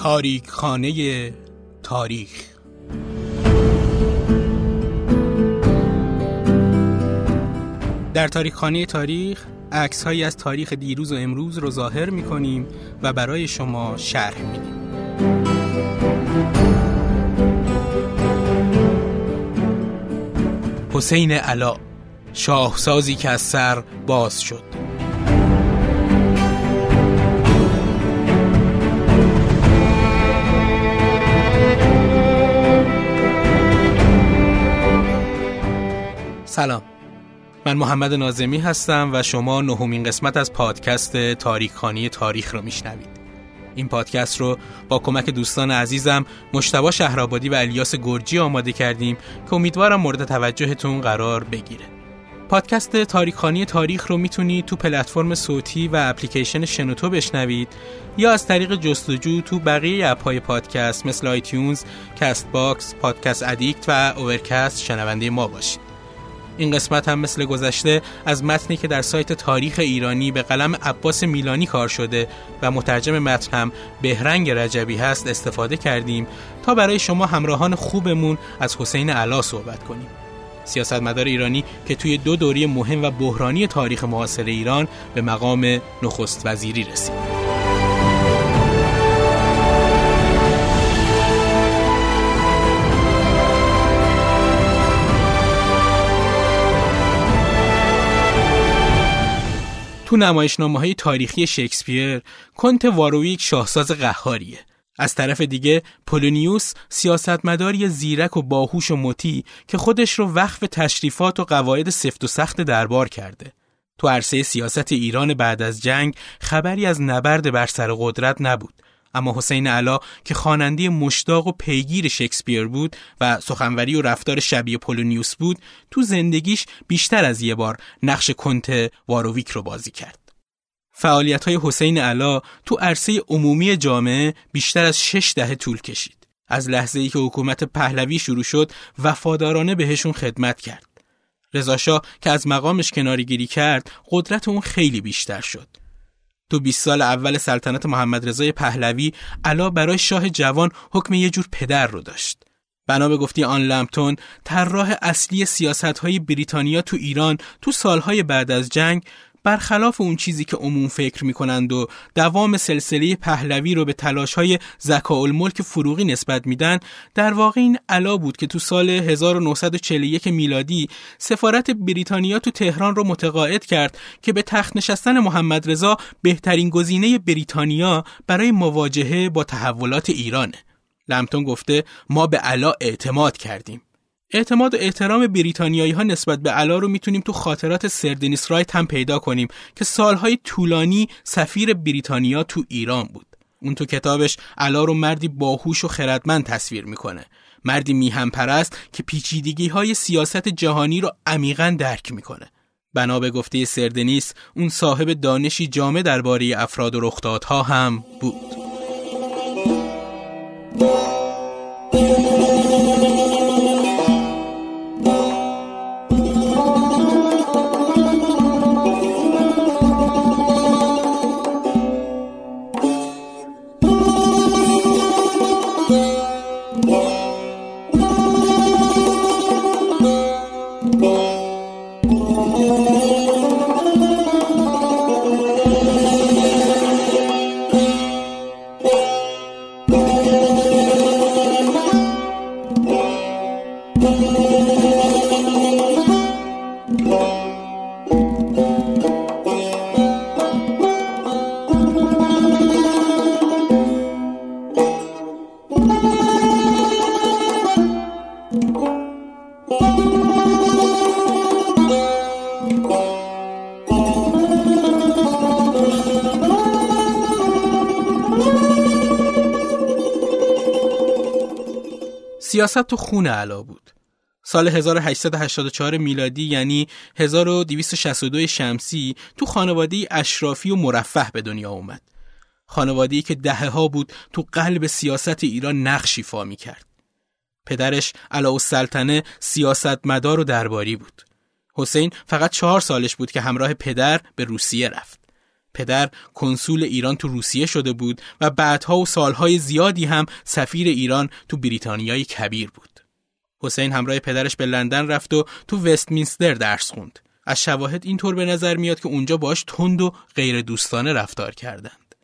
تاریک خانه تاریخ. در تاریک خانه تاریخ عکس هایی از تاریخ دیروز و امروز رو ظاهر می کنیم و برای شما شرح میدیم. حسین علا شاهسازی که از سر باز شد. سلام. من محمد نازمی هستم و شما نهمین قسمت از پادکست تاریخانی تاریخ رو میشنوید. این پادکست رو با کمک دوستان عزیزم مشتبا شهرآبادی و الیاس گرجی آماده کردیم که امیدوارم مورد توجهتون قرار بگیره. پادکست تاریخانی تاریخ رو می‌تونید تو پلتفرم صوتی و اپلیکیشن شنوتو بشنوید یا از طریق جستجو تو بقیه اپهای پادکست مثل آیتیونز، Castbox، Podcast Addict و Overcast شنونده ما باشید. این قسمت هم مثل گذشته از متنی که در سایت تاریخ ایرانی به قلم عباس میلانی کار شده و مترجم متن هم بهرنگ رجبی هست استفاده کردیم تا برای شما همراهان خوبمون از حسین علا صحبت کنیم. سیاستمدار ایرانی که توی دو دوره‌ی مهم و بحرانی تاریخ معاصر ایران به مقام نخست وزیری رسید. تو نمایشنامه های تاریخی شکسپیر کنت وارویک شاهساز قهاریه. از طرف دیگه پولونیوس سیاستمداری زیرک و باهوش و مطیع که خودش رو وقف تشریفات و قواعد سفت و سخت دربار کرده. تو عرصه سیاست ایران بعد از جنگ خبری از نبرد بر سر قدرت نبود. اما حسین علا که خواننده مشتاق و پیگیر شکسپیر بود و سخنوری و رفتار شبیه پولونیوس بود تو زندگیش بیشتر از یه بار نقش کنت وارویک رو بازی کرد. فعالیت های حسین علا تو عرصه عمومی جامعه بیشتر از شش دهه طول کشید. از لحظه ای که حکومت پهلوی شروع شد وفادارانه بهشون خدمت کرد. رضاشاه که از مقامش کنارگیری کرد قدرت اون خیلی بیشتر شد. تو 20 سال اول سلطنت محمد رضای پهلوی علا برای شاه جوان حکم یه جور پدر رو داشت. بنا به گفتی آن لمپتون طراح اصلی سیاست های بریتانیا تو ایران تو سالهای بعد از جنگ برخلاف اون چیزی که عموم فکر می‌کنند و دوام سلسله پهلوی رو به تلاش های الملک فروغی نسبت میدن در واقع این علا بود که تو سال 1941 میلادی سفارت بریتانیا تو تهران رو متقاعد کرد که به تخت نشستن محمد رضا بهترین گزینه بریتانیا برای مواجهه با تحولات ایرانه لمتون گفته ما به علا اعتماد کردیم. اعتماد و احترام بریتانیایی ها نسبت به علا رو می‌تونیم تو خاطرات سردنیس رایت هم پیدا کنیم که سالهای طولانی سفیر بریتانیا تو ایران بود. اون تو کتابش علا رو مردی باهوش و خردمند تصویر می‌کنه. مردی میهم پرست که پیچیدگی های سیاست جهانی رو عمیقا درک می‌کنه. بنا به گفته سردنیس اون صاحب دانشی جامع درباره افراد و رخدادها هم بود. سیاست تو خون علا بود. سال 1884 میلادی یعنی 1262 شمسی تو خانواده اشرافی و مرفه به دنیا اومد. خانواده‌ای که دهه ها بود تو قلب سیاست ایران نقشی فا می کرد. پدرش علا سلطنه سیاستمدار و درباری بود. حسین فقط چهار سالش بود که همراه پدر به روسیه رفت. پدر کنسول ایران تو روسیه شده بود و بعدها و سالهای زیادی هم سفیر ایران تو بریتانیای کبیر بود. حسین همراه پدرش به لندن رفت و تو وستمینستر درس خوند. از شواهد اینطور به نظر میاد که اونجا باش تند و غیر دوستانه رفتار کردند.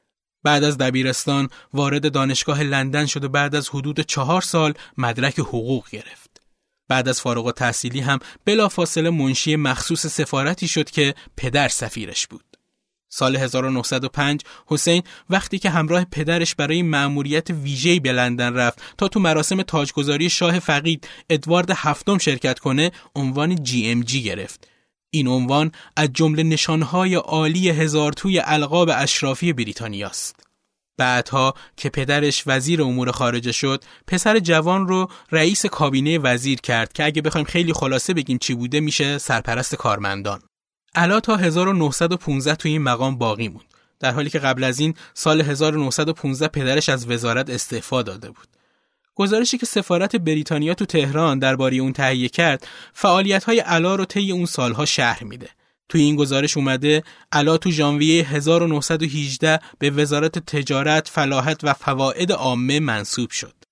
بعد از دبیرستان وارد دانشگاه لندن شد و بعد از حدود چهار سال مدرک حقوق گرفت. بعد از فارغ تحصیلی هم بلافاصله منشی مخصوص سفارتی شد که پدر سفیرش بود. سال 1905 حسین وقتی که همراه پدرش برای مأموریت ویژه‌ای به لندن رفت تا تو مراسم تاجگذاری شاه فقید ادوارد هفتم شرکت کنه عنوان جی ام جی گرفت این عنوان از جمله نشانهای عالی هزار توی القاب اشرافی بریتانیاست. بعدها که پدرش وزیر امور خارجه شد، پسر جوان رو رئیس کابینه وزیر کرد که اگه بخوایم خیلی خلاصه بگیم چی بوده میشه سرپرست کارمندان. علا تا 1915 توی این مقام باقی موند. در حالی که قبل از این سال 1915 پدرش از وزارت استعفا داده بود. گزارشی که سفارت بریتانیا تو تهران درباره اون تهیه کرد فعالیت های علا رو طی اون سالها شهر میده توی این گزارش اومده علا تو ژانویه 1918 به وزارت تجارت، فلاحت و فواید عامه منصوب شد.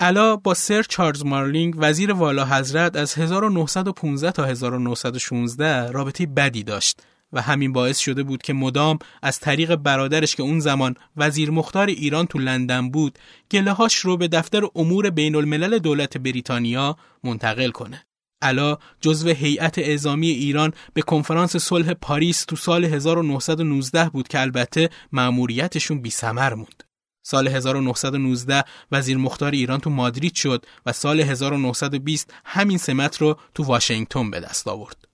علا با سر چارلز مارلینگ وزیر والا حضرت از 1915 تا 1916 رابطه بدی داشت و همین باعث شده بود که مدام از طریق برادرش که اون زمان وزیر مختار ایران تو لندن بود گلهاش رو به دفتر امور بین الملل دولت بریتانیا منتقل کنه. علا جزو هیئت اعزامی ایران به کنفرانس صلح پاریس تو سال 1919 بود که البته مأموریتشون بی سمر موند. سال 1919 وزیر مختار ایران تو مادرید شد و سال 1920 همین سمت رو تو واشنگتن به دست آورد.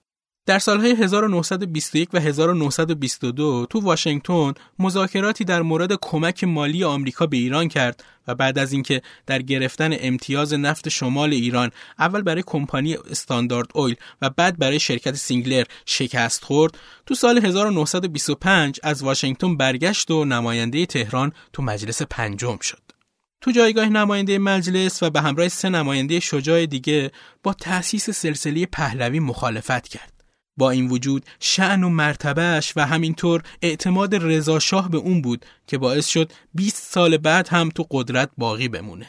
در سالهای 1921 و 1922 تو واشنگتن مذاکراتی در مورد کمک مالی آمریکا به ایران کرد و بعد از اینکه در گرفتن امتیاز نفت شمال ایران اول برای کمپانی Standard Oil و بعد برای شرکت Sinclair شکست خورد تو سال 1925 از واشنگتن برگشت و نماینده تهران تو مجلس پنجم شد. تو جایگاه نماینده مجلس و به همراه سه نماینده شجاع دیگه با تأسیس سلسله پهلوی مخالفت کرد. با این وجود شأن و مرتبهش و همینطور اعتماد رضا شاه به اون بود که باعث شد 20 سال بعد هم تو قدرت باقی بمونه.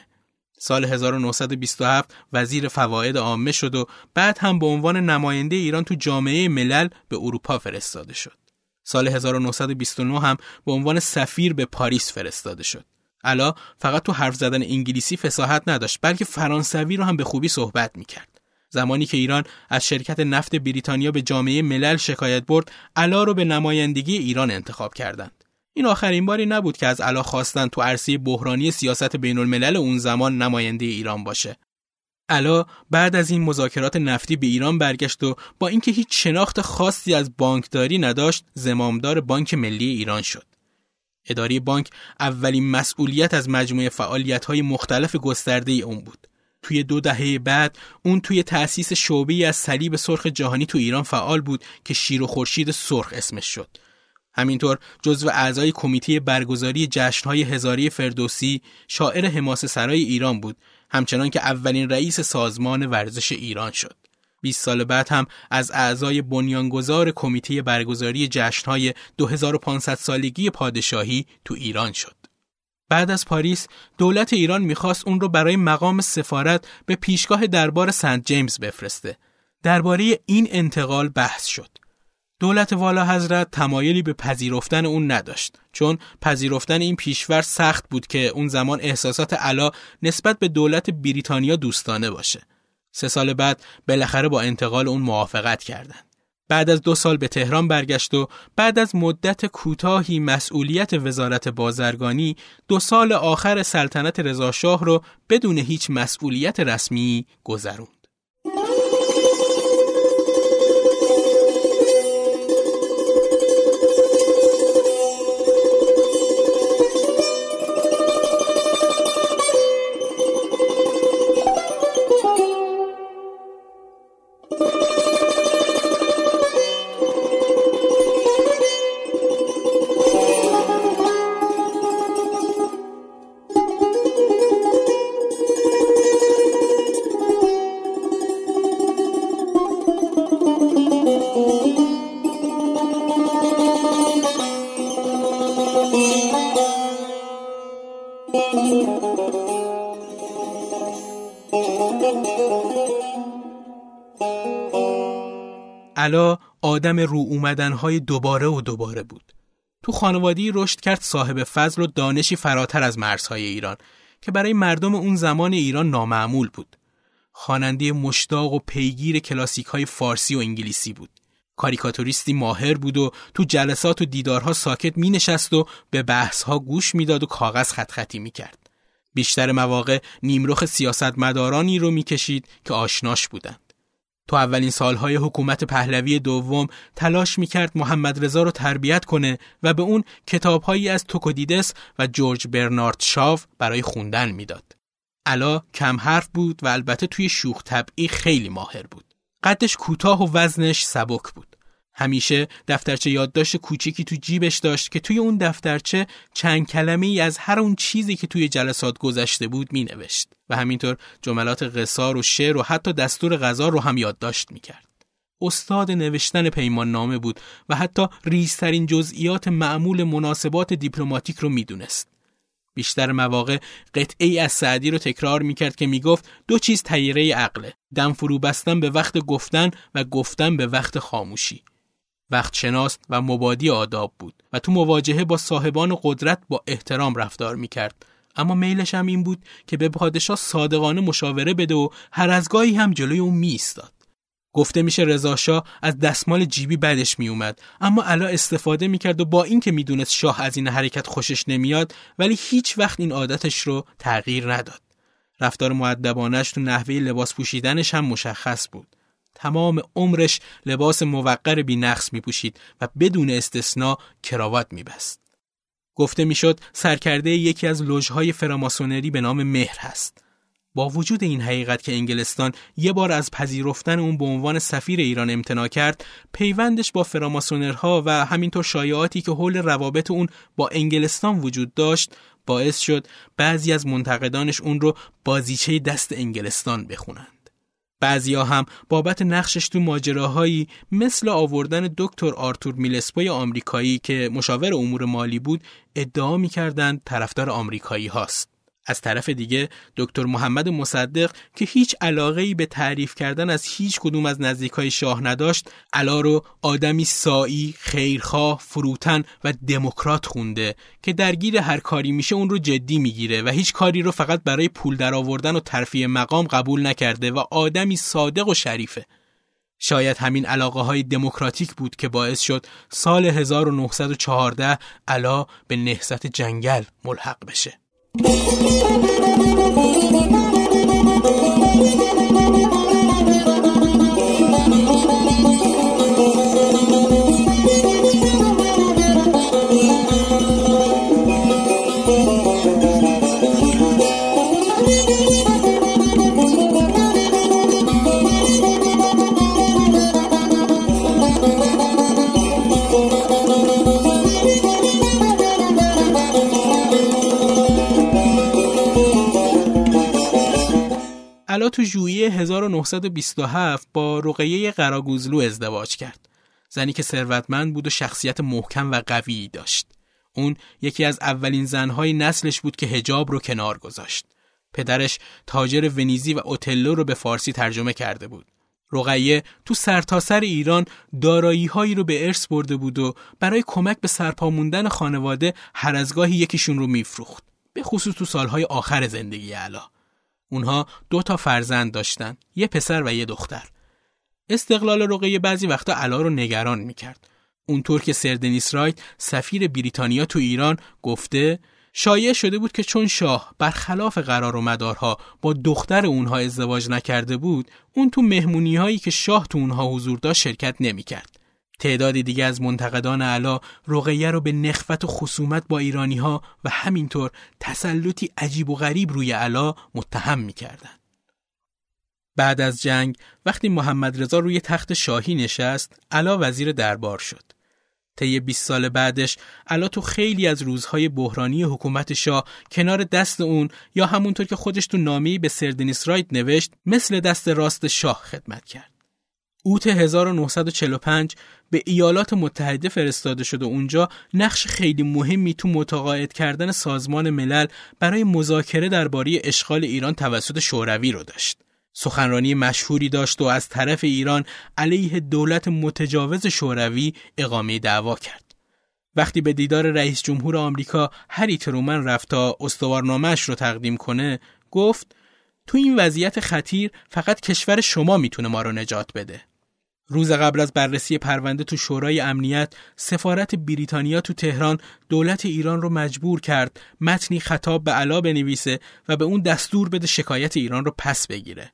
سال 1927 وزیر فواید عامه شد و بعد هم به عنوان نماینده ایران تو جامعه ملل به اروپا فرستاده شد. سال 1929 هم به عنوان سفیر به پاریس فرستاده شد. علا فقط تو حرف زدن انگلیسی فساحت نداشت بلکه فرانسوی رو هم به خوبی صحبت می‌کرد. زمانی که ایران از شرکت نفت بریتانیا به جامعه ملل شکایت برد علا رو به نمایندگی ایران انتخاب کردند. این آخرین باری نبود که از علا خواستند تو عرصه بحرانی سیاست بین الملل اون زمان نماینده ایران باشه. علا بعد از این مذاکرات نفتی به ایران برگشت و با اینکه هیچ شناخت خاصی از بانکداری نداشت زمامدار بانک ملی ایران شد. اداره بانک اولین مسئولیت از مجموعه فعالیت‌های مختلف گسترده اون بود. توی دو دهه بعد اون توی تأسیس شعبه از صلیب سرخ جهانی تو ایران فعال بود که شیر و خورشید سرخ اسمش شد. همینطور جزو اعضای کمیته برگزاری جشنهای هزاری فردوسی شاعر حماس سرای ایران بود همچنان که اولین رئیس سازمان ورزش ایران شد. 20 سال بعد هم از اعضای بنیانگذار کمیته برگزاری جشنهای 2500 سالگی پادشاهی تو ایران شد. بعد از پاریس دولت ایران می‌خواست اون رو برای مقام سفارت به پیشگاه دربار سنت جیمز بفرسته. درباره این انتقال بحث شد. دولت والا حضرت تمایلی به پذیرفتن اون نداشت چون پذیرفتن این پیشور سخت بود که اون زمان احساسات علا نسبت به دولت بریتانیا دوستانه باشه. سه سال بعد بالاخره با انتقال اون موافقت کردند. بعد از دو سال به تهران برگشت و بعد از مدت کوتاهی مسئولیت وزارت بازرگانی دو سال آخر سلطنت رضاشاه رو بدون هیچ مسئولیت رسمی گذرون. علا آدم رو اومدنهای دوباره و دوباره بود. تو خانوادی رشد کرد صاحب فضل و دانشی فراتر از مرزهای ایران که برای مردم اون زمان ایران نامعمول بود. خواننده مشتاق و پیگیر کلاسیک های فارسی و انگلیسی بود. کاریکاتوریستی ماهر بود و تو جلسات و دیدارها ساکت می نشست و به بحثها گوش می‌داد و کاغذ خط خطی می کرد. بیشتر مواقع نیمرخ سیاستمدارانی رو می‌کشید که آشناش بودند. تو اولین سالهای حکومت پهلوی دوم تلاش می‌کرد محمد رضا رو تربیت کنه و به اون کتابهایی از توکودیدس و جورج برنارد شاو برای خوندن می‌داد. علا کم حرف بود و البته توی شوخ طبعی خیلی ماهر بود. قدش کوتاه و وزنش سبک بود. همیشه دفترچه یادداشت کوچیکی تو جیبش داشت که توی اون دفترچه چند کلمه ای از هر اون چیزی که توی جلسات گذشته بود می نوشت و همینطور جملات قصار و شعر و حتی دستور غذا رو هم یادداشت می کرد. استاد نوشتن پیمان نامه بود و حتی ریزترین جزئیات معمول مناسبات دیپلماتیک رو می‌دونست. بیشتر مواقع قطعی از سعدی رو تکرار می‌کرد که می‌گفت دو چیز تیره عقله دم فرو بستن به وقت گفتن و گفتن به وقت خاموشی وقت شناس و مبادی آداب بود و تو مواجهه با صاحبان قدرت با احترام رفتار می‌کرد. اما میلش هم این بود که به پادشاه صادقانه مشاوره بده و هر از گاهی هم جلوی اون میستاد گفته میشه رضا از دستمال جیبی بدش میومد اما علا استفاده می‌کرد و با اینکه می‌دونست شاه از این حرکت خوشش نمیاد ولی هیچ وقت این عادتش رو تغییر نداد. رفتار معدبانش تو نحوه لباس پوشیدنش هم مشخص بود. تمام عمرش لباس موقر بی نقص می پوشید و بدون استثنا کراوات می بست. گفته می‌شد سرکرده یکی از لوژهای فراماسونری به نام مهر هست. با وجود این حقیقت که انگلستان یه بار از پذیرفتن اون به عنوان سفیر ایران امتناع کرد، پیوندش با فراماسونرها و همینطور شایعاتی که حول روابط اون با انگلستان وجود داشت، باعث شد بعضی از منتقدانش اون رو بازیچه دست انگلستان بخونن. بعضیا هم بابت نقشش تو ماجراهایی مثل آوردن دکتر آرتور میلسپوی آمریکایی که مشاور امور مالی بود ادعا می‌کردند طرفدار آمریکایی هاست. از طرف دیگه دکتر محمد مصدق که هیچ علاقه ای به تعریف کردن از هیچ کدوم از نزدیکای شاه نداشت علا رو آدمی سایی، خیرخواه، فروتن و دموکرات خونده که درگیر هر کاری میشه اون رو جدی می‌گیره و هیچ کاری رو فقط برای پول درآوردن و ترفیع مقام قبول نکرده و آدمی صادق و شریفه شاید همین علاقه های دموکراتیک بود که باعث شد سال 1914 علا به نهضت جنگل ملحق بشه. Thank you. تو ژوئیه 1927 با رقیه قراگوزلو ازدواج کرد. زنی که ثروتمند بود و شخصیت محکم و قوی داشت. اون یکی از اولین زنهای نسلش بود که هجاب رو کنار گذاشت. پدرش تاجر ونیزی و اوتلو رو به فارسی ترجمه کرده بود. رقیه تو سرتاسر سر ایران دارایی هایی رو به ارث برده بود و برای کمک به سرپاموندن خانواده هر از گاهی یکیشون رو میفروخت. به خصوص تو سالهای آخر زندگی علا. اونها دو تا فرزند داشتن یه پسر و یه دختر استقلال رقیه بعضی وقتا علا رو نگران می‌کرد اونطور که سردنیس رایت سفیر بریتانیا تو ایران گفته شایع شده بود که چون شاه برخلاف قرار و مدارها با دختر اونها ازدواج نکرده بود اون تو مهمونی هایی که شاه تو اونها حضور داشت شرکت نمی‌کرد. تعدادی دیگه از منتقدان علا رقیه رو به نخوت و خصومت با ایرانی ها و همینطور تسلطی عجیب و غریب روی علا متهم می‌کردن. بعد از جنگ وقتی محمد رضا روی تخت شاهی نشست علا وزیر دربار شد. طی 20 سال بعدش علا تو خیلی از روزهای بحرانی حکومت شاه کنار دست اون یا همونطور که خودش تو نامی به سردنیس رایت نوشت مثل دست راست شاه خدمت کرد. اوت 1945 به ایالات متحده فرستاده شد و اونجا نقش خیلی مهمی تو متقاعد کردن سازمان ملل برای مذاکره درباره اشغال ایران توسط شوروی رو داشت. سخنرانی مشهوری داشت و از طرف ایران علیه دولت متجاوز شوروی اقامه دعوا کرد. وقتی به دیدار رئیس جمهور آمریکا هری ترومن رفت تا استوارنامهش رو تقدیم کنه گفت تو این وضعیت خطیر فقط کشور شما می‌تونه ما رو نجات بده. روز قبل از بررسی پرونده تو شورای امنیت سفارت بریتانیا تو تهران دولت ایران رو مجبور کرد متنی خطاب به علا بنویسه و به اون دستور بده شکایت ایران رو پس بگیره.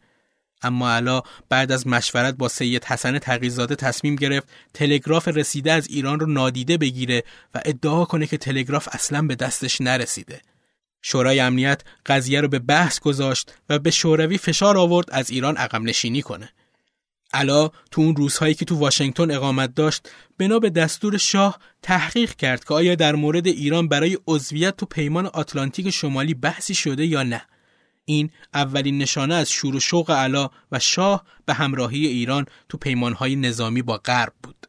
اما علا بعد از مشورت با سید حسن تقیزاده تصمیم گرفت تلگراف رسیده از ایران رو نادیده بگیره و ادعا کنه که تلگراف اصلا به دستش نرسیده. شورای امنیت قضیه رو به بحث گذاشت و به شوروی فشار آورد از ایران عقب نشینی کنه. علا تو اون روزهایی که تو واشنگتن اقامت داشت بنا به دستور شاه تحقیق کرد که آیا در مورد ایران برای عضویت تو پیمان آتلانتیک شمالی بحثی شده یا نه. این اولین نشانه از شور و شوق علا و شاه به همراهی ایران تو پیمانهای نظامی با غرب بود.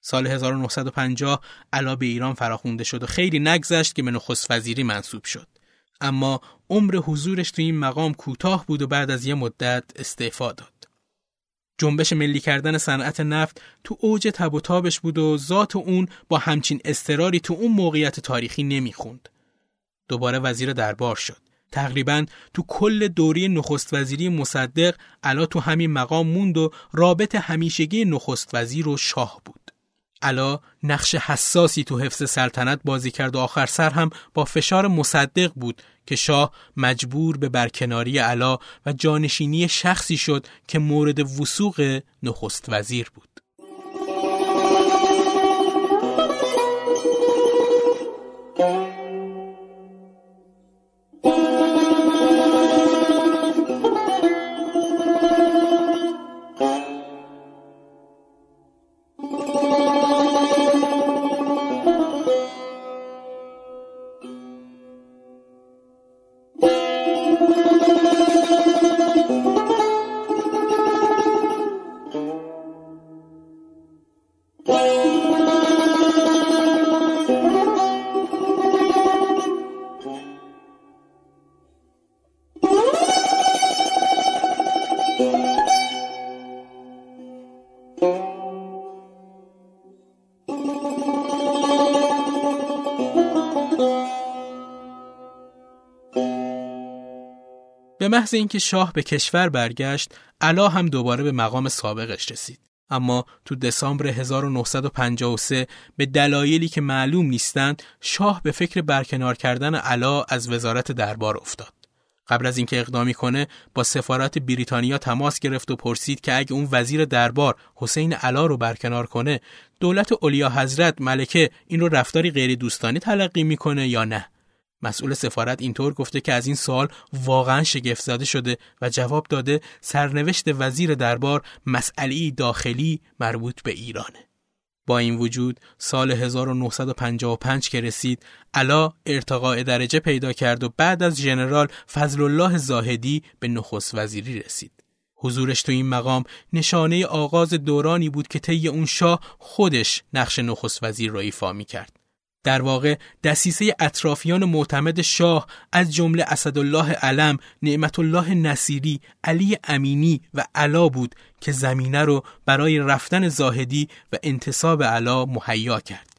سال 1950 علا به ایران فراخونده شد و خیلی نگذشت که به نخست وزیری منصوب شد. اما عمر حضورش تو این مقام کوتاه بود و بعد از یه مدت استعفا داد. جنبش ملی کردن صنعت نفت تو اوج تب و تابش بود و ذات اون با همچین استراری تو اون موقعیت تاریخی نمی‌خوند. دوباره وزیر دربار شد. تقریبا تو کل دوری نخست وزیری مصدق علا تو همین مقام موند و رابط همیشگی نخست وزیر و شاه بود. علا نقش حساسی تو حفظ سلطنت بازی کرد و آخر سر هم با فشار مصدق بود که شاه مجبور به برکناری علا و جانشینی شخصی شد که مورد وسوق نخست وزیر بود. محض اینکه شاه به کشور برگشت، علا هم دوباره به مقام سابقش رسید. اما تو دسامبر 1953 به دلایلی که معلوم نیستند شاه به فکر برکنار کردن علا از وزارت دربار افتاد. قبل از اینکه اقدامی کنه با سفارت بریتانیا تماس گرفت و پرسید که اگه اون وزیر دربار حسین علا رو برکنار کنه دولت اولیا حضرت ملکه این رو رفتاری غیر دوستانی تلقی می‌کنه یا نه مسئول سفارت اینطور گفته که از این سوال واقعا شگفت زده شده و جواب داده سرنوشت وزیر دربار مسئله داخلی مربوط به ایرانه. با این وجود سال 1955 که رسید علا ارتقاء درجه پیدا کرد و بعد از ژنرال فضل الله زاهدی به نخست وزیری رسید. حضورش تو این مقام نشانه آغاز دورانی بود که طی اون شاه خودش نقش نخست وزیر را ایفا می کرد. در واقع دسیسه اطرافیان معتمد شاه از جمله اسدالله علم، نعمت الله نصیری، علی امینی و علا بود که زمینه رو برای رفتن زاهدی و انتصاب علا مهیا کرد.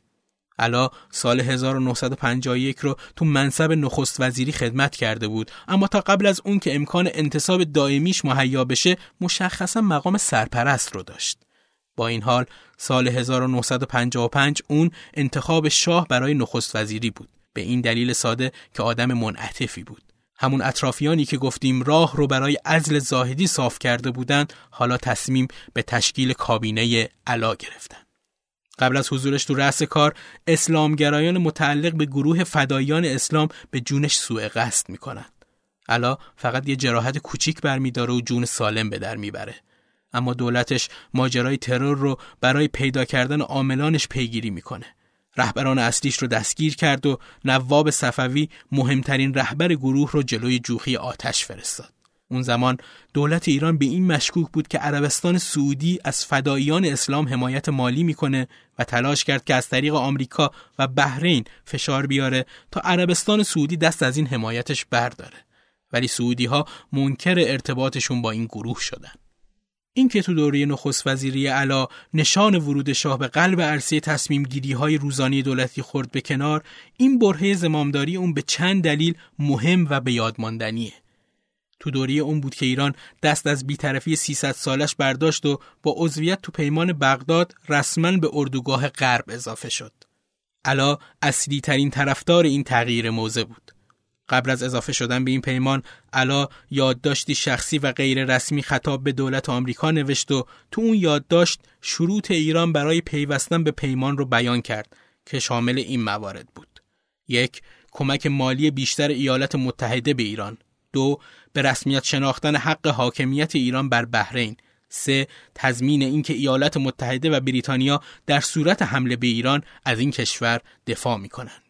علا سال 1951 رو تو منصب نخست وزیری خدمت کرده بود اما تا قبل از اون که امکان انتصاب دائمیش مهیا بشه مشخصا مقام سرپرست رو داشت. با این حال سال 1955 اون انتخاب شاه برای نخست وزیری بود. به این دلیل ساده که آدم منعطفی بود. همون اطرافیانی که گفتیم راه رو برای عزل زاهدی صاف کرده بودند حالا تصمیم به تشکیل کابینه علا گرفتن. قبل از حضورش تو رأس کار اسلامگرایان متعلق به گروه فدایان اسلام به جونش سوء قصد می‌کنند. علا فقط یه جراحت کوچیک برمیداره و جون سالم به در می‌بره. اما دولتش ماجرای ترور رو برای پیدا کردن عاملانش پیگیری می‌کنه. رهبران اصلیش رو دستگیر کرد و نواب صفوی مهمترین رهبر گروه رو جلوی جوخی آتش فرستاد. اون زمان دولت ایران به این مشکوک بود که عربستان سعودی از فداییان اسلام حمایت مالی می‌کنه و تلاش کرد که از طریق آمریکا و بحرین فشار بیاره تا عربستان سعودی دست از این حمایتش برداره. ولی سعودی ها منکر ارتباطشون با این گروه شدن. این که تو دوره نخست وزیری علا نشان ورود شاه به قلب عرصه تصمیم گیری های روزانی دولتی خورد به کنار این برهه زمامداری اون به چند دلیل مهم و به یاد ماندنیه. تو دوره اون بود که ایران دست از بیطرفی 300 سالش برداشت و با عضویت تو پیمان بغداد رسما به اردوگاه غرب اضافه شد. علا اصلی ترین طرفدار این تغییر موضع بود. قبل از اضافه شدن به این پیمان علا یادداشتی شخصی و غیر رسمی خطاب به دولت آمریکا نوشت و تو اون یادداشت شروط ایران برای پیوستن به پیمان رو بیان کرد که شامل این موارد بود. یک کمک مالی بیشتر ایالات متحده به ایران. دو به رسمیت شناختن حق حاکمیت ایران بر بحرین. سه تضمین اینکه ایالات متحده و بریتانیا در صورت حمله به ایران از این کشور دفاع می کنند.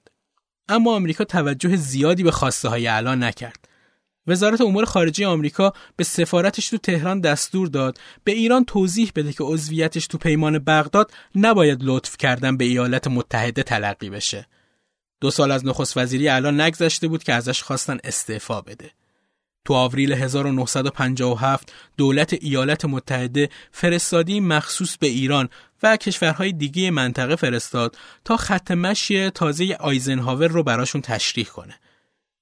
اما آمریکا توجه زیادی به خواسته های الان نکرد. وزارت امور خارجه آمریکا به سفارتش تو تهران دستور داد به ایران توضیح بده که عضویتش تو پیمان بغداد نباید لطف کردن به ایالات متحده تلقی بشه. دو سال از نخست وزیری الان نگذشته بود که ازش خواستن استعفا بده. تو آوریل 1957 دولت ایالات متحده فرستادی مخصوص به ایران و کشورهای دیگه منطقه فرستاد تا خط مشی تازه آیزنهاور رو براشون تشریح کنه.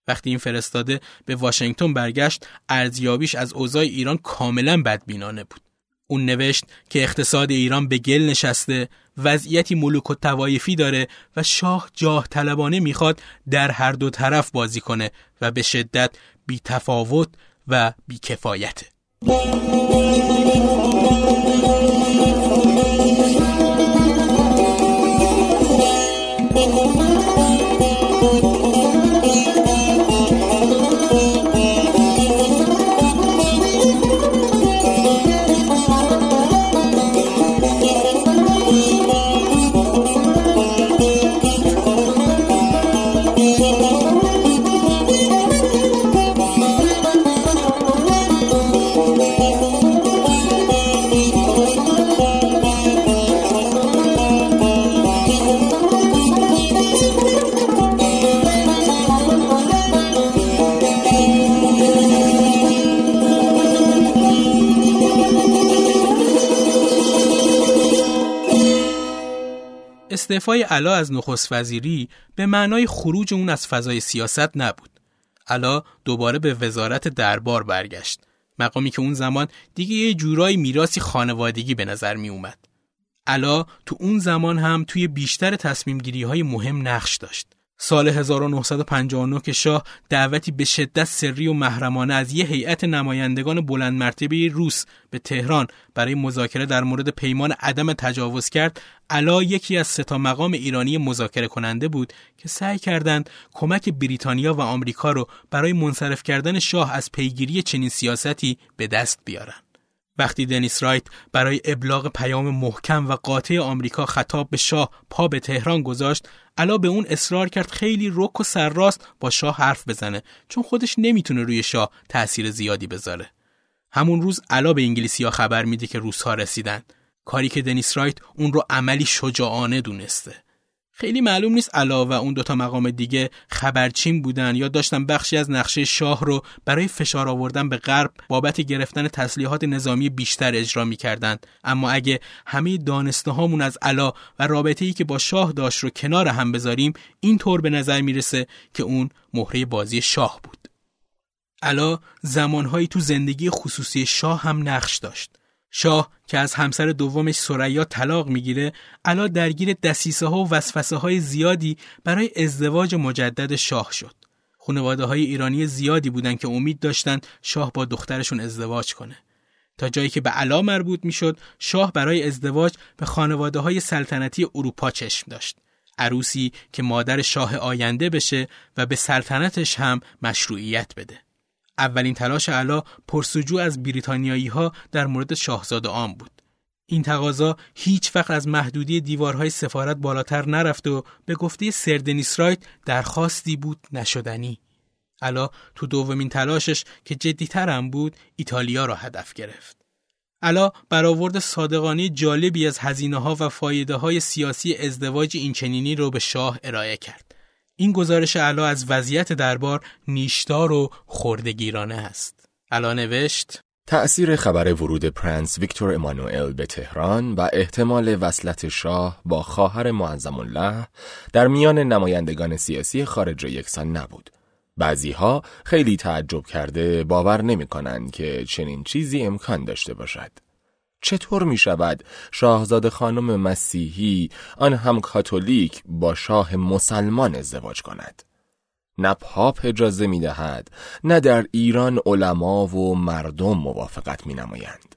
وقتی این فرستاده به واشنگتن برگشت ارزیابیش از اوضاع ایران کاملا بدبینانه بود. اون نوشت که اقتصاد ایران به گل نشسته، وضعیتی ملوک و توایفی داره و شاه جاه طلبانه می‌خواد در هر دو طرف بازی کنه و به شدت بی تفاوت و بی استعفای علا از نخست وزیری به معنای خروج اون از فضای سیاست نبود. علا دوباره به وزارت دربار برگشت. مقامی که اون زمان دیگه یه جورایی میراسی خانوادگی به نظر می اومد. علا تو اون زمان هم توی بیشتر تصمیم گیری های مهم نقش داشت. سال 1959 که شاه دعوتی به شدت سری و محرمانه از یه هیئت نمایندگان بلند مرتبه روس به تهران برای مذاکره در مورد پیمان عدم تجاوز کرد علا یکی از ستا مقام ایرانی مذاکره کننده بود که سعی کردند کمک بریتانیا و آمریکا رو برای منصرف کردن شاه از پیگیری چنین سیاستی به دست بیارن. وقتی دنیس رایت برای ابلاغ پیام محکم و قاطع آمریکا خطاب به شاه پا به تهران گذاشت علا به اون اصرار کرد خیلی رک و سرراست با شاه حرف بزنه چون خودش نمی‌تونه روی شاه تأثیر زیادی بذاره. همون روز علا به انگلیسی ها خبر میده که روزها رسیدن. کاری که دنیس رایت اون رو عملی شجاعانه دونسته. خیلی معلوم نیست علاوه اون دوتا مقام دیگه خبرچین بودن یا داشتن بخشی از نقشه شاه رو برای فشار آوردن به غرب بابت گرفتن تسلیحات نظامی بیشتر اجرا می‌کردند. اما اگه همه دانسته هامون از علا و رابطه ای که با شاه داشت رو کنار هم بذاریم این طور به نظر می‌رسه که اون مهره بازی شاه بود. علا زمانهایی تو زندگی خصوصی شاه هم نقش داشت. شاه که از همسر دومش سریا طلاق می‌گیره علا درگیر دسیسه ها و وسوسه های زیادی برای ازدواج مجدد شاه شد. خانواده های ایرانی زیادی بودن که امید داشتند شاه با دخترشون ازدواج کنه. تا جایی که به علا مربوط می‌شد شاه برای ازدواج به خانواده های سلطنتی اروپا چشم داشت. عروسی که مادر شاه آینده بشه و به سلطنتش هم مشروعیت بده. اولین تلاش علا پرسجو از بریتانیایی ها در مورد شاهزاده آم بود. این تقاضا هیچ وقت از محدودی دیوارهای سفارت بالاتر نرفت و به گفته سردنیس رایت درخواستی بود نشدنی. علا تو دومین تلاشش که جدیتر هم بود ایتالیا را هدف گرفت. علا برآورد صادقانه جالبی از هزینه ها و فایده های سیاسی ازدواج اینچنینی رو به شاه ارائه کرد. این گزارش علا از وضعیت دربار نیشدار و خردگیرانه است. علا نوشت تأثیر خبر ورود پرنس ویکتور امانوئل به تهران و احتمال وصلت شاه با خواهر معظم الله در میان نمایندگان سیاسی خارج یکسان نبود. بعضیها خیلی تعجب کرده باور نمی کنند که چنین چیزی امکان داشته باشد. چطور می شود شاهزاده خانم مسیحی آن هم کاتولیک با شاه مسلمان ازدواج کند؟ نه پاپ اجازه می دهد نه در ایران علما و مردم موافقت می نمایند.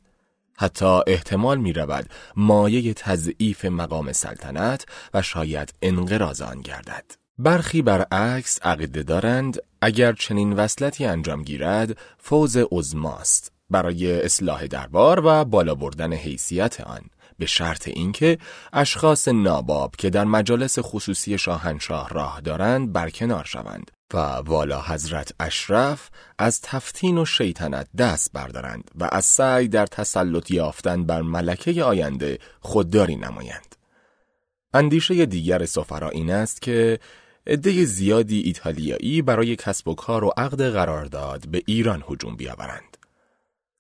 حتی احتمال می رود مایه تضعیف مقام سلطنت و شاید انقراض آن گردد. برخی برعکس عقیده دارند اگر چنین وصلتی انجام گیرد فوز عزماست برای اصلاح دربار و بالا بردن حیثیت آن به شرط اینکه اشخاص ناباب که در مجالس خصوصی شاهنشاه راه دارند برکنار شوند و والا حضرت اشرف از تفتین و شیطنت دست بردارند و از سعی در تسلط یافتن بر ملکه آینده خودداری نمایند. اندیشه دیگر سفرا این است که عده زیادی ایتالیایی برای کسب و کار و عقد قرارداد به ایران هجوم بیاورند.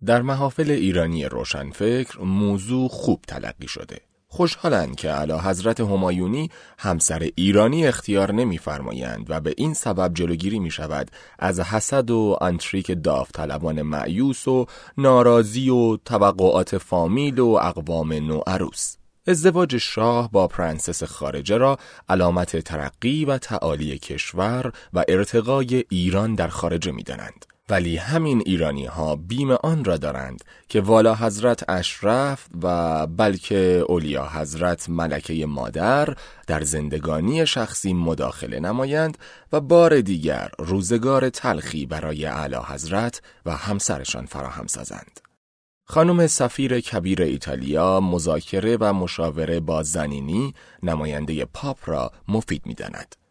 در محافل ایرانی روشنفکر موضوع خوب تلقی شده. خوشحالند که اعلیحضرت همایونی همسر ایرانی اختیار نمیفرمایند و به این سبب جلوگیری می شود از حسد و انتریک داوطلبان مأیوس و ناراضی و توقعات فامیل و اقوام نوعروس. ازدواج شاه با پرنسس خارجه را علامت ترقی و تعالی کشور و ارتقای ایران در خارجه می دانند. ولی همین ایرانی ها بیم آن را دارند که والا حضرت اشرف و بلکه علیاحضرت ملکه مادر در زندگانی شخصی مداخله نمایند و بار دیگر روزگار تلخی برای اعلی حضرت و همسرشان فراهم سازند. خانم سفیر کبیر ایتالیا مذاکره و مشاوره با زنینی نماینده پاپ را مفید می‌داند.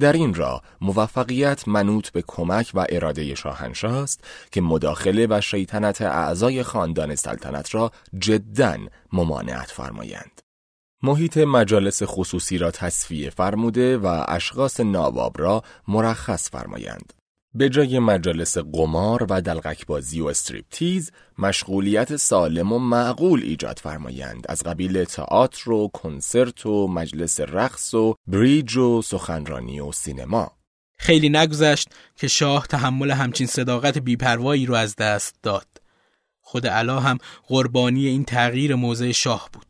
در این راه موفقیت منوط به کمک و اراده شاهنشاه است که مداخله و شیطنت اعضای خاندان سلطنت را جدا ممانعت فرمایند. محیط مجالس خصوصی را تصفیه فرموده و اشخاص نواب را مرخص فرمایند. به جای مجالس قمار و دلغکبازی و استریپتیز مشغولیت سالم و معقول ایجاد فرمایند. از قبیل تئاتر و کنسرت و مجلس رقص و بریج و سخنرانی و سینما. خیلی نگذشت که شاه تحمل همچین صداقت بیپروایی رو از دست داد. خود علا هم قربانی این تغییر موضع شاه بود.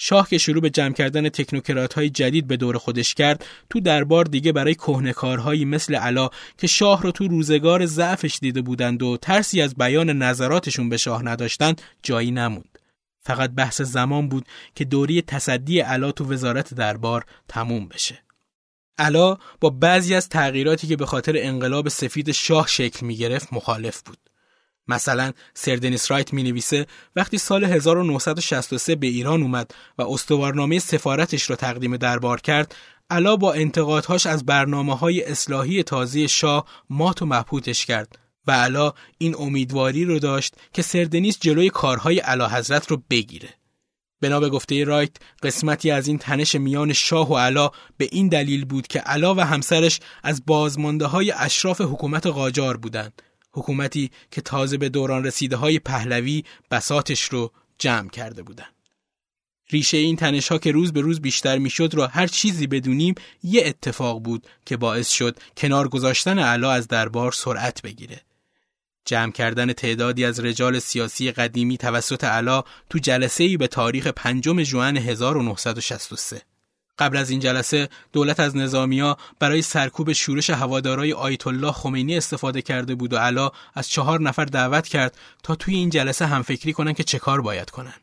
شاه که شروع به جمع کردن تکنوکرات های جدید به دور خودش کرد تو دربار دیگه برای کهنکارهایی مثل علا که شاه رو تو روزگار ضعفش دیده بودند و ترسی از بیان نظراتشون به شاه نداشتند جایی نموند. فقط بحث زمان بود که دوری تصدی علا تو وزارت دربار تموم بشه. علا با بعضی از تغییراتی که به خاطر انقلاب سفید شاه شکل می گرفت مخالف بود. مثلا سردنیس رایت می نویسه وقتی سال 1963 به ایران اومد و استوارنامه سفارتش را تقدیم دربار کرد علا با انتقادهاش از برنامه های اصلاحی تازه شاه مات و مبهوتش کرد و علا این امیدواری رو داشت که سردنیس جلوی کارهای علا حضرت رو بگیره. بنا به گفته رایت قسمتی از این تنش میان شاه و علا به این دلیل بود که علا و همسرش از بازمانده های اشراف حکومت قاجار بودند حکومتی که تازه به دوران رسیده های پهلوی بساتش رو جمع کرده بودن. ریشه این تنش ها که روز به روز بیشتر می‌شد را هر چیزی بدونیم یه اتفاق بود که باعث شد کنار گذاشتن علا از دربار سرعت بگیره. جمع کردن تعدادی از رجال سیاسی قدیمی توسط علا تو جلسه ای به تاریخ پنجم جوان 1963 قبل از این جلسه دولت از نظامیا برای سرکوب شورش هوادارای آیت الله خمینی استفاده کرده بود و علا از چهار نفر دعوت کرد تا توی این جلسه هم فکری کنن که چه کار باید کنن.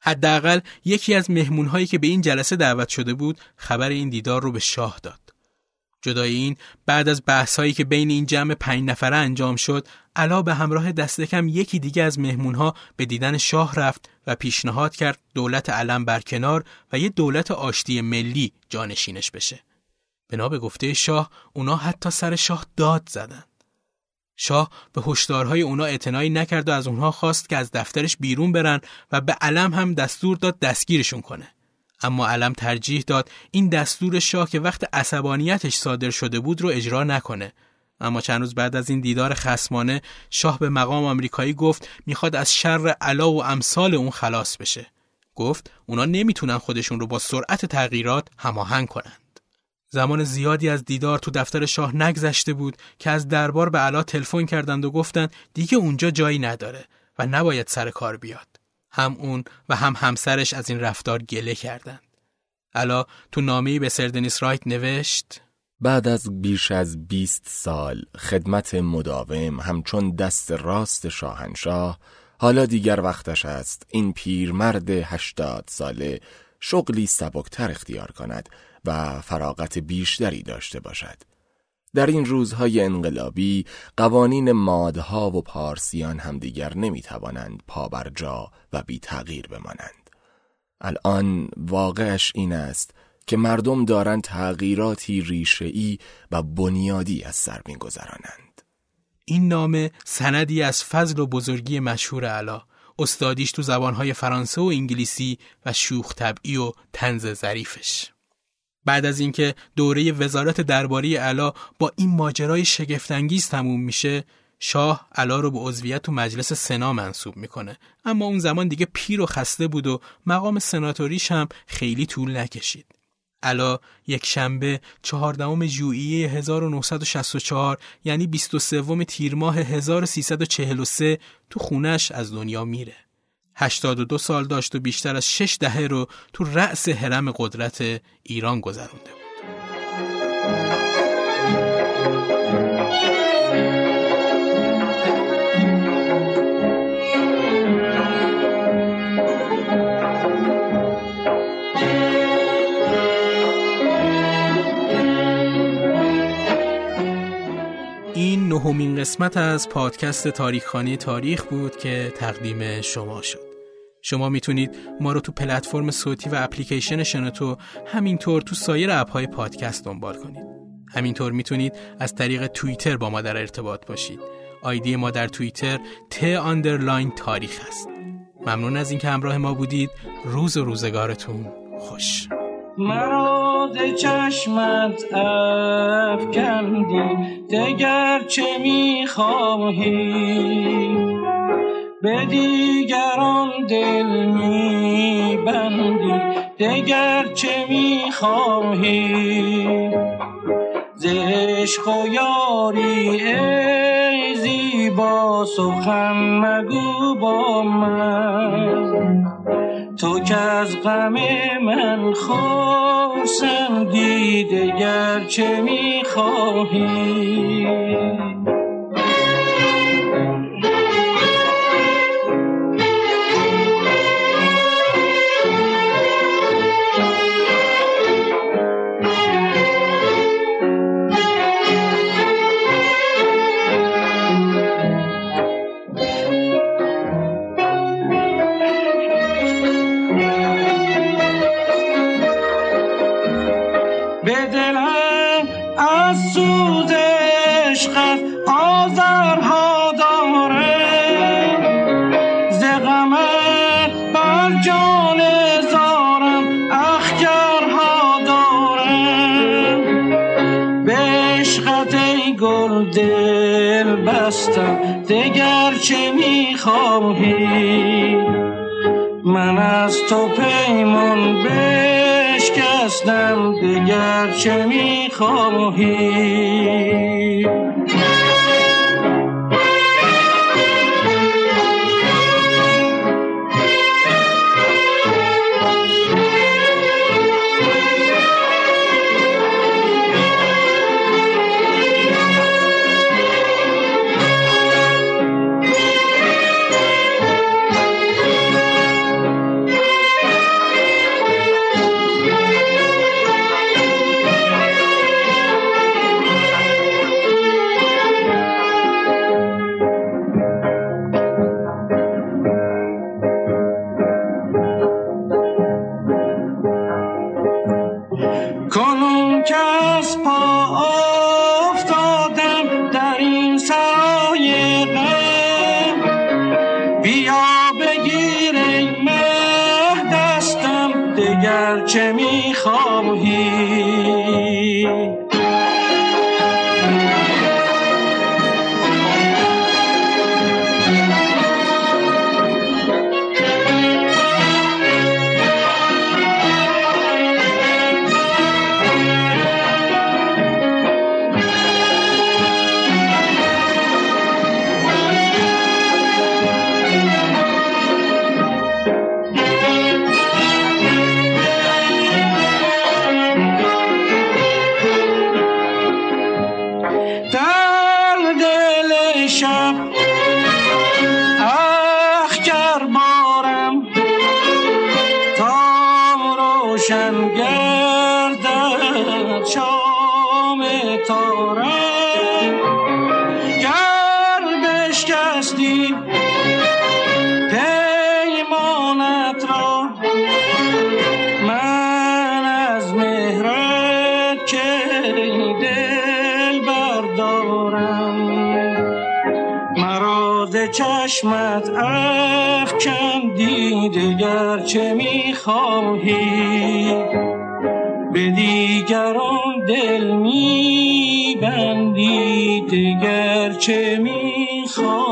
حداقل یکی از مهمونهایی که به این جلسه دعوت شده بود خبر این دیدار رو به شاه داد. جدای این بعد از بحثایی که بین این جمع پنج نفره انجام شد علا به همراه دست کم یکی دیگه از مهمونها به دیدن شاه رفت و پیشنهاد کرد دولت علم برکنار و یه دولت آشتی ملی جانشینش بشه. بنا به گفته شاه اونا حتی سر شاه داد زدن. شاه به هشدارهای اونا اعتنایی نکرد و از اونها خواست که از دفترش بیرون برن و به علم هم دستور داد دستگیرشون کنه. اما علم ترجیح داد این دستور شاه که وقت عصبانیتش صادر شده بود رو اجرا نکنه. اما چند روز بعد از این دیدار خسمانه شاه به مقام آمریکایی گفت می‌خواد از شر علا و امثال اون خلاص بشه. گفت اونا نمی‌تونن خودشون رو با سرعت تغییرات هماهنگ کنند. زمان زیادی از دیدار تو دفتر شاه نگذشته بود که از دربار به علا تلفن کردند و گفتند دیگه اونجا جایی نداره و نباید سر کار بیاد. هم اون و هم همسرش از این رفتار گله کردند. الا تو نامه‌ای به سردنیس رایت نوشت بعد از بیش از 20 سال خدمت مداوم همچون دست راست شاهنشاه حالا دیگر وقتش است این پیرمرد هشتاد ساله شغلی سبکتر اختیار کند و فراغت بیشتری داشته باشد. در این روزهای انقلابی قوانین مادها و پارسیان هم دیگر نمی توانند پا بر جا و بی تغییر بمانند. الان واقعش این است که مردم دارند تغییراتی ریشه‌ای و بنیادی از سر میگذرانند. این نامه سندی از فضل و بزرگی مشهور علا استادیش تو زبانهای فرانسه و انگلیسی و شوخ طبعی و تنز ظریفش بعد از اینکه دوره وزارت درباری علا با این ماجرای شگفتانگیز تموم میشه شاه علا رو به عضویت تو مجلس سنا منصوب می‌کنه. اما اون زمان دیگه پیر و خسته بود و مقام سناتوریش هم خیلی طول نکشید. علا یک شنبه چهاردهم ژوئیه 1964 یعنی 23 تیر ماه 1343 تو خونش از دنیا میره. 82 سال داشت و بیشتر از 6 دهه رو تو رأس حرم قدرت ایران گذرونده بود. این نهمین قسمت از پادکست تاریخخانی تاریخ بود که تقدیم شما شد. شما می‌تونید ما رو تو پلتفرم صوتی و اپلیکیشن شنوتو همینطور تو سایر اپهای پادکست دنبال کنید. همینطور می‌تونید از طریق توییتر با ما در ارتباط باشید. آیدی ما در توییتر T underline تاریخ است. ممنون از اینکه همراه ما بودید. روز و روزگارتون خوش. مرا چشمت افکندی دگر چه می‌خواهی به دیگران دل میبندی دگر چه می‌خواهی؟ زشق و یاری ای زیبا سخن مگو با من. تو که از غم من خورسندی دگر چه می‌خواهی؟ می‌خواهی من از تو پیمان بشکستم دگر چه می‌خواهی افکندی دگر چه می‌خواهی به دیگران دل میبندی دگر چه می‌خواهی.